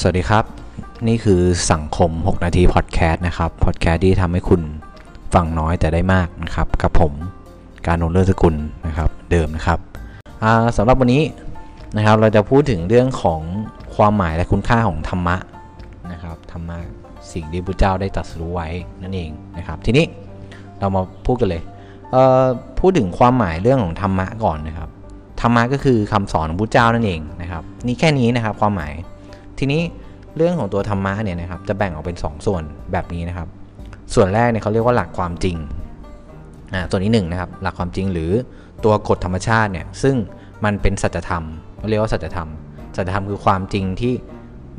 สวัสดีครับ นี่คือสังคม 6 นาทีพอดแคสต์นะครับพอดแคสต์ที่ทำให้คุณฟังน้อยแต่ได้มากนะครับ กับผมการนนเลิศสกุลนะครับเดิมนะครับสำหรับวันนี้นะครับเราจะพูดถึงเรื่องของความหมายและคุณค่าของธรรมะนะครับธรรมะสิ่งที่พระเจ้าได้ตรัสรู้ไว้นั่นเองนะครับ ทีนี้เรามาพูดกันเลยพูดถึงความหมายเรื่องของธรรมะก่อนนะครับธรรมะก็คือคำสอนของพระเจ้านั่นเองนะครับนี่แค่นี้นะครับความหมาย ทีนี้เรื่องของตัวธรรมะเนี่ยนะครับจะแบ่งออกเป็น 2 ส่วนแบบนี้นะครับ ส่วนแรกเนี่ยเขาเรียกว่าหลักความจริงอ่าส่วนที่1นนะครับหลักความจริงหรือตัวกฎธรรมชาติเนี่ยซึ่งมันเป็นสัจธรรมเรียกว่าสัจธรรมสัจธรรมคือความจริงที่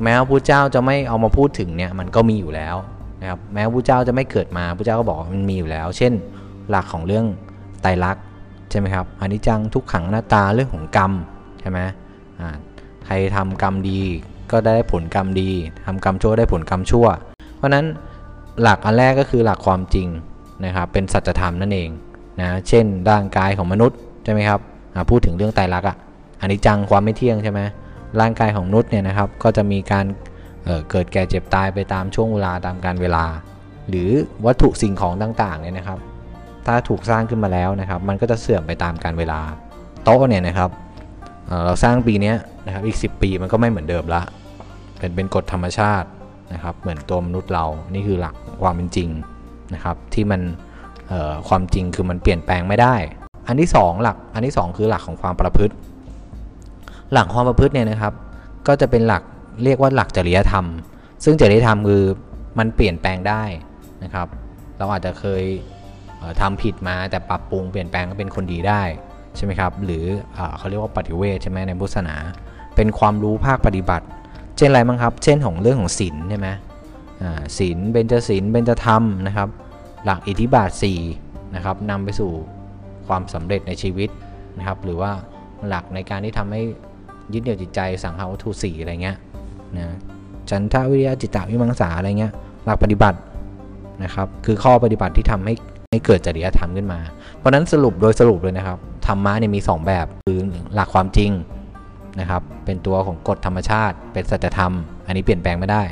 แม้ว่าพระเจ้าจะไม่เอามาพูดถึงเนี่ยมันก็มีอยู่แล้วนะครับแม้ว่าพระเจ้าจะไม่เกิดมาพระเจ้าก็บอกมันมีอยู่แล้ว เช่น หลักของเรื่องไตรลักษณ์ใช่ไหมครับอนิจจังทุกขังหน้าตาเรื่องของกรรมใช่ไหมอ่าใครทำกรรมดี ก็ได้ผลกรรมดีทำกรรมชั่วได้ผลกรรมชั่ว เพราะนั้นหลักอันแรกก็คือหลักความจริงนะครับเป็นสัจธรรมนั่นเองนะเช่นร่างกายของมนุษย์ใช่ไหมครับพูดถึงเรื่องไตรลักษณ์อะอันนี้จังความไม่เที่ยงใช่ไหมร่างกายของมนุษย์เนี่ยนะครับก็จะมีการเเกิดแก่เจ็บตายไปตามช่วงเวลาตามการเวลา หรือวัตถุสิ่งของต่างๆเนี่ยนะครับ ถ้าถูกสร้างขึ้นมาแล้วนะครับ มันก็จะเสื่อมไปตามการเวลาโต๊ะเนี่ยนะครับเราสร้างปีนี้ นะครับอีก 10 ปีมันก็ไม่เหมือนเดิมละเป็นเป็นกฎธรรมชาตินะครับเหมือนตัวมนุษย์เรานี่คือหลักความเป็นจริงนะครับที่มันความจริงคือมันเปลี่ยนแปลงไม่ได้ อันที่ 2 หลักอันที่ 2 คือหลักของความประพฤติ หลักความประพฤติเนี่ยนะครับ ก็จะเป็นหลักเรียกว่าหลักจริยธรรม ซึ่งจริยธรรมคือมันเปลี่ยนแปลงได้นะครับ เราอาจจะเคยทำผิดมาแต่ปรับปรุงเปลี่ยนแปลงก็เป็นคนดีได้ ใช่ไหมครับ หรืออเขาเรียกว่าปฏิเวทใช่ไหมในพุทธศาสนา เป็นความรู้ภาคปฏิบัติ เช่นอะไรบ้างครับ เช่นของเรื่องของศีลใช่ไหมศีลเบญจศีลเบญจธรรมนะครับ หลักอิทธิบาท4นะครับนำไปสู่ความสำเร็จในชีวิตนะครับ หรือว่าหลักในการที่ทำให้ยึดเหนี่ยวจิตใจสังหาวัตถุสี่อะไรเงี้ยนะฉันทาวิริยะจิตตวิมังสาอะไรเงี้ยหลักปฏิบัตินะครับ คือข้อปฏิบัติที่ทำให้ให้เกิดจริยธรรมขึ้นมา เพราะนั้นสรุปโดยสรุปเลยนะครับ ธรรมะเนี่ยมี 2 แบบคือหลักความจริงนะครับ เป็นตัวของกฎธรรมชาติ เป็นสัจธรรม อันนี้เปลี่ยนแปลงไม่ได้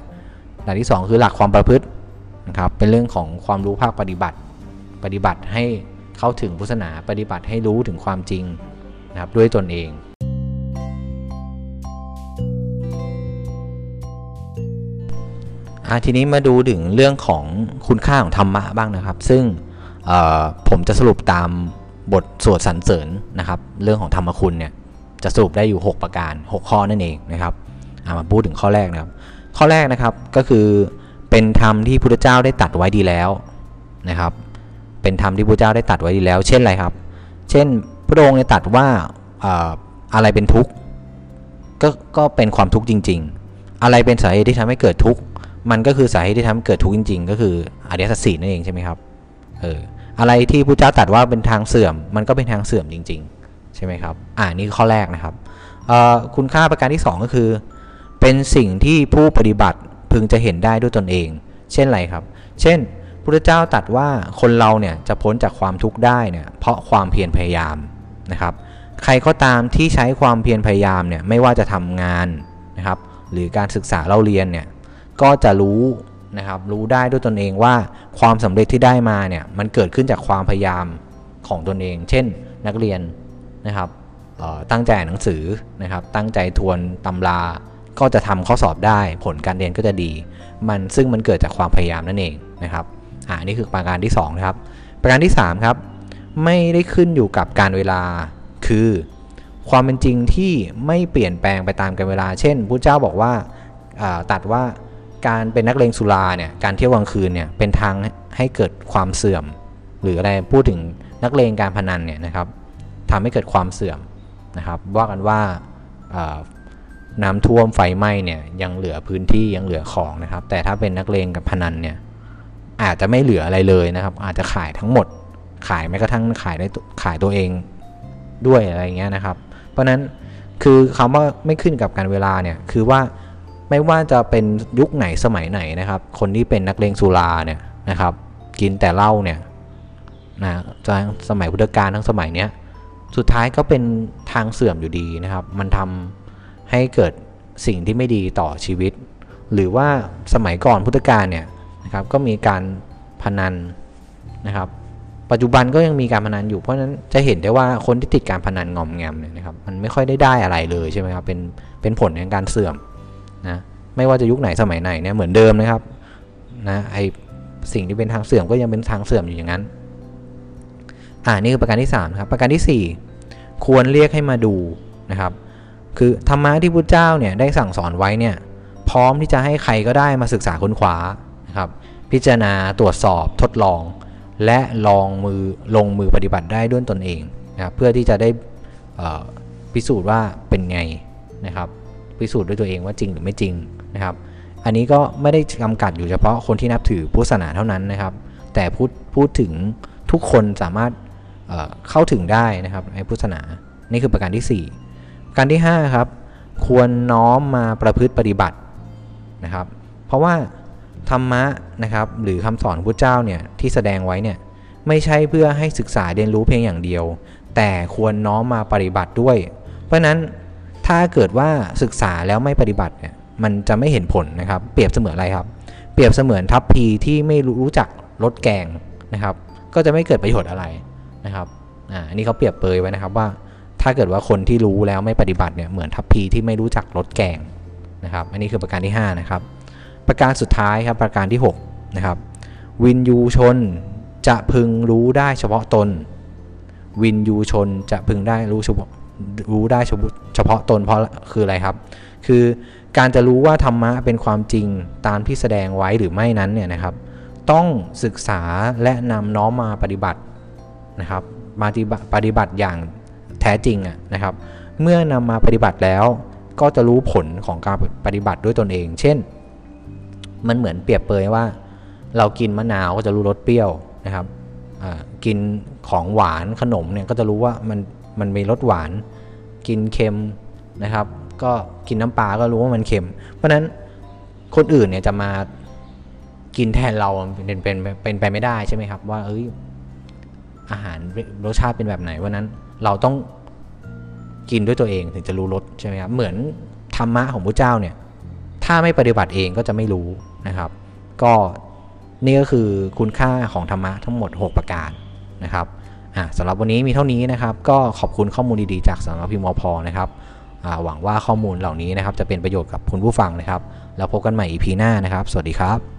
หลักที่ 2 คือหลักความประพฤตินะครับ เป็นเรื่องของความรู้ภาคปฏิบัติ ปฏิบัติให้เข้าถึงพุทธศาสนา ปฏิบัติให้รู้ถึงความจริงนะครับด้วยตนเองทีนี้มาดูถึงเรื่องของคุณค่าของธรรมะบ้างนะครับ ซึ่งผมจะสรุปตาม บทสวดสรรเสริญนะครับ เรื่องของธรรมคุณเนี่ยจะสรุปได้อยู่ 6 ประการ 6 ข้อนั่นเองนะครับมาพูดถึงข้อแรกนะครับ ข้อแรกนะครับก็คือเป็นธรรมที่พุทธเจ้าได้ตัดไว้ดีแล้วนะครับ เป็นธรรมที่พระเจ้าได้ตัดไว้ดีแล้ว เช่นอะไรครับ เช่นพระองค์ได้ตัดว่าอะไรเป็นทุกข์ก็ก็เป็นความทุกข์จริง ๆ อะไรเป็นสาเหตุที่ทำให้เกิดทุกข์มันก็คือสาเหตุที่ทำให้เกิดทุกข์จริง ๆ ก็คืออริยสัจสี่นั่นเองใช่ไหมครับเออ อะไรที่พระเจ้าตัดว่าเป็นทางเสื่อม มันก็เป็นทางเสื่อมจริง ๆ ใช่ไหมครับ อ่านี่ข้อแรกนะครับคุณค่าประการที่ 2 ก็คือ เป็นสิ่งที่ผู้ปฏิบัติพึงจะเห็นได้ด้วยตนเอง เช่นไรครับ เช่นพระเจ้าตัดว่าคนเราเนี่ยจะพ้นจากความทุกข์ได้เนี่ยเพราะความเพียรพยายามนะครับใครก็ตามที่ใช้ความเพียรพยายามเนี่ยไม่ว่าจะทำงานนะครับหรือการศึกษาเล่าเรียนเนี่ยก็จะรู้ นะครับรู้ได้ด้วยตนเองว่าความสำเร็จที่ได้มาเนี่ยมันเกิดขึ้นจากความพยายามของตนเอง เช่นนักเรียนนะครับตั้งใจหนังสือนะครับตั้งใจทวนตำราก็จะทำข้อสอบได้ ผลการเรียนก็จะดี มันซึ่งมันเกิดจากความพยายามนั่นเองนะครับอ่านี่คือประการที่2นะครับประการที่3ครับไม่ได้ขึ้นอยู่กับการเวลาคือความเป็นจริงที่ไม่เปลี่ยนแปลงไปตามกาลเวลา เช่นพระเจ้าบอกว่าตัดว่า การเป็นนักเลงสุราเนี่ยการเที่ยวกลางคืนเนี่ยเป็นทางให้เกิดความเสื่อม หรืออะไรพูดถึงนักเลงการพนันเนี่ยนะครับทำให้เกิดความเสื่อมนะครับ ว่ากันว่าน้ำท่วมไฟไหม้เนี่ยยังเหลือพื้นที่ยังเหลือของนะครับ แต่ถ้าเป็นนักเลงกับพนันเนี่ยอาจจะไม่เหลืออะไรเลยนะครับ อาจจะขายทั้งหมด ขายแม้กระทั่งขายได้ขายตัวเองด้วยอะไรเงี้ยนะครับ เพราะนั้นคือคำว่าไม่ขึ้นกับการเวลาเนี่ยคือว่า ไม่ว่าจะเป็นยุคไหนสมัยไหนนะครับ คนที่เป็นนักเลงสุราเนี่ยนะครับ กินแต่เหล้าเนี่ยนะจากสมัยพุทธกาลทั้งสมัยเนี้ยสุดท้ายก็เป็นทางเสื่อมอยู่ดีนะครับ มันทำให้เกิดสิ่งที่ไม่ดีต่อชีวิต หรือว่าสมัยก่อนพุทธกาลเนี่ยนะครับก็มีการพนันนะครับ ปัจจุบันก็ยังมีการพนันอยู่เพราะฉะนั้นจะเห็นได้ว่าคนที่ติดการพนันงอมแงมเนี่ยนะครับ มันไม่ค่อยได้ได้อะไรเลยใช่ไหมครับเป็นเป็นผลของการเสื่อม นะไม่ว่าจะยุคไหนสมัยไหนเนี่ยเหมือนเดิมนะครับนะไอสิ่งที่เป็นทางเสื่อมก็ยังเป็นทางเสื่อมอยู่อย่างนั้นอ่านี่คือประการที่3ครับประการทีสี่ 4 ควรเรียกให้มาดูนะครับคือธรรมะที่พุทธเจ้าเนี่ยได้สั่งสอนไว้เนี่ยพร้อมที่จะให้ใครก็ได้มาศึกษาค้นคว้านะครับพิจารณาตรวจสอบทดลอง และลองมือลงมือปฏิบัติได้ด้วยตนเองนะครับเพื่อที่จะได้พิสูจน์ว่าเป็นไงนะครับ พิสูจน์ด้วยตัวเองว่าจริงหรือไม่จริงนะครับ อันนี้ก็ไม่ได้จำกัดอยู่เฉพาะคนที่นับถือพุทธศาสนาเท่านั้นนะครับ แต่พูดพูดถึงทุกคนสามารถเเข้าถึงได้นะครับในพุทธศาสนานี่คือประการที่ 4 ประการที่5ครับควรน้อมมาประพฤติปฏิบัตินะครับ เพราะว่าธรรมะนะครับหรือคำสอนพระเจ้าเนี่ยที่แสดงไว้เนี่ยไม่ใช่เพื่อให้ศึกษาเรียนรู้เพียงอย่างเดียว แต่ควรน้อมมาปฏิบัติด้วย เพราะนั้น ถ้าเกิดว่าศึกษาแล้วไม่ปฏิบัติเนี่ยมันจะไม่เห็นผลนะครับ เปรียบเสมือนอะไรครับ เปรียบเสมือนทัพพีที่ไม่รู้จักรสแกงนะครับ ก็จะไม่เกิดประโยชน์อะไรนะครับอ่าอันนี้เขาเปรียบเปยไว้นะครับว่า ถ้าเกิดว่าคนที่รู้แล้วไม่ปฏิบัติเนี่ยเหมือนทัพพีที่ไม่รู้จักรสแกงนะครับ อันนี้คือประการที่ 5 นะครับ ประการสุดท้ายครับประการที่ 6 นะครับ วินยูชนจะพึงรู้ได้เฉพาะตน วินยูชนจะพึงได้รู้เฉพาะ รู้ได้เฉพาะตนเพราะคืออะไรครับ คือการจะรู้ว่าธรรมะเป็นความจริงตามที่แสดงไว้หรือไม่นั้นเนี่ยนะครับ ต้องศึกษาและนำน้อมมาปฏิบัตินะครับมาปฏิบัติอย่างแท้จริงนะครับ เมื่อนำมาปฏิบัติแล้วก็จะรู้ผลของการปฏิบัติด้วยตนเอง เช่น มันเหมือนเปรียบเปยว่า เรากินมะนาวก็จะรู้รสเปรี้ยวนะครับกินของหวานขนมเนี่ยก็จะรู้ว่ามัน มันมีรสหวาน กินเค็มนะครับ ก็กินน้ำปลาก็รู้ว่ามันเค็ม เพราะนั้นคนอื่นเนี่ยจะมากินแทนเราเป็นเป็นเป็นไปไม่ได้ใช่ไหมครับ ว่าเอ้ยอาหารรสชาติเป็นแบบไหนวันนั้นเราต้องกินด้วยตัวเองถึงจะรู้รสใช่ไหมครับเหมือนธรรมะของพระเจ้าเนี่ยถ้าไม่ปฏิบัติเองก็จะไม่รู้นะครับ ก็นี่ก็คือคุณค่าของธรรมะทั้งหมด 6 ประการนะครับ สำหรับวันนี้มีเท่านี้นะครับ ก็ขอบคุณข้อมูลดีๆจากสำนักพิมพ์มพนะครับหวังว่าข้อมูลเหล่านี้นะครับจะเป็นประโยชน์กับคุณผู้ฟังนะครับ แล้วพบกันใหม่ EP หน้านะครับ สวัสดีครับ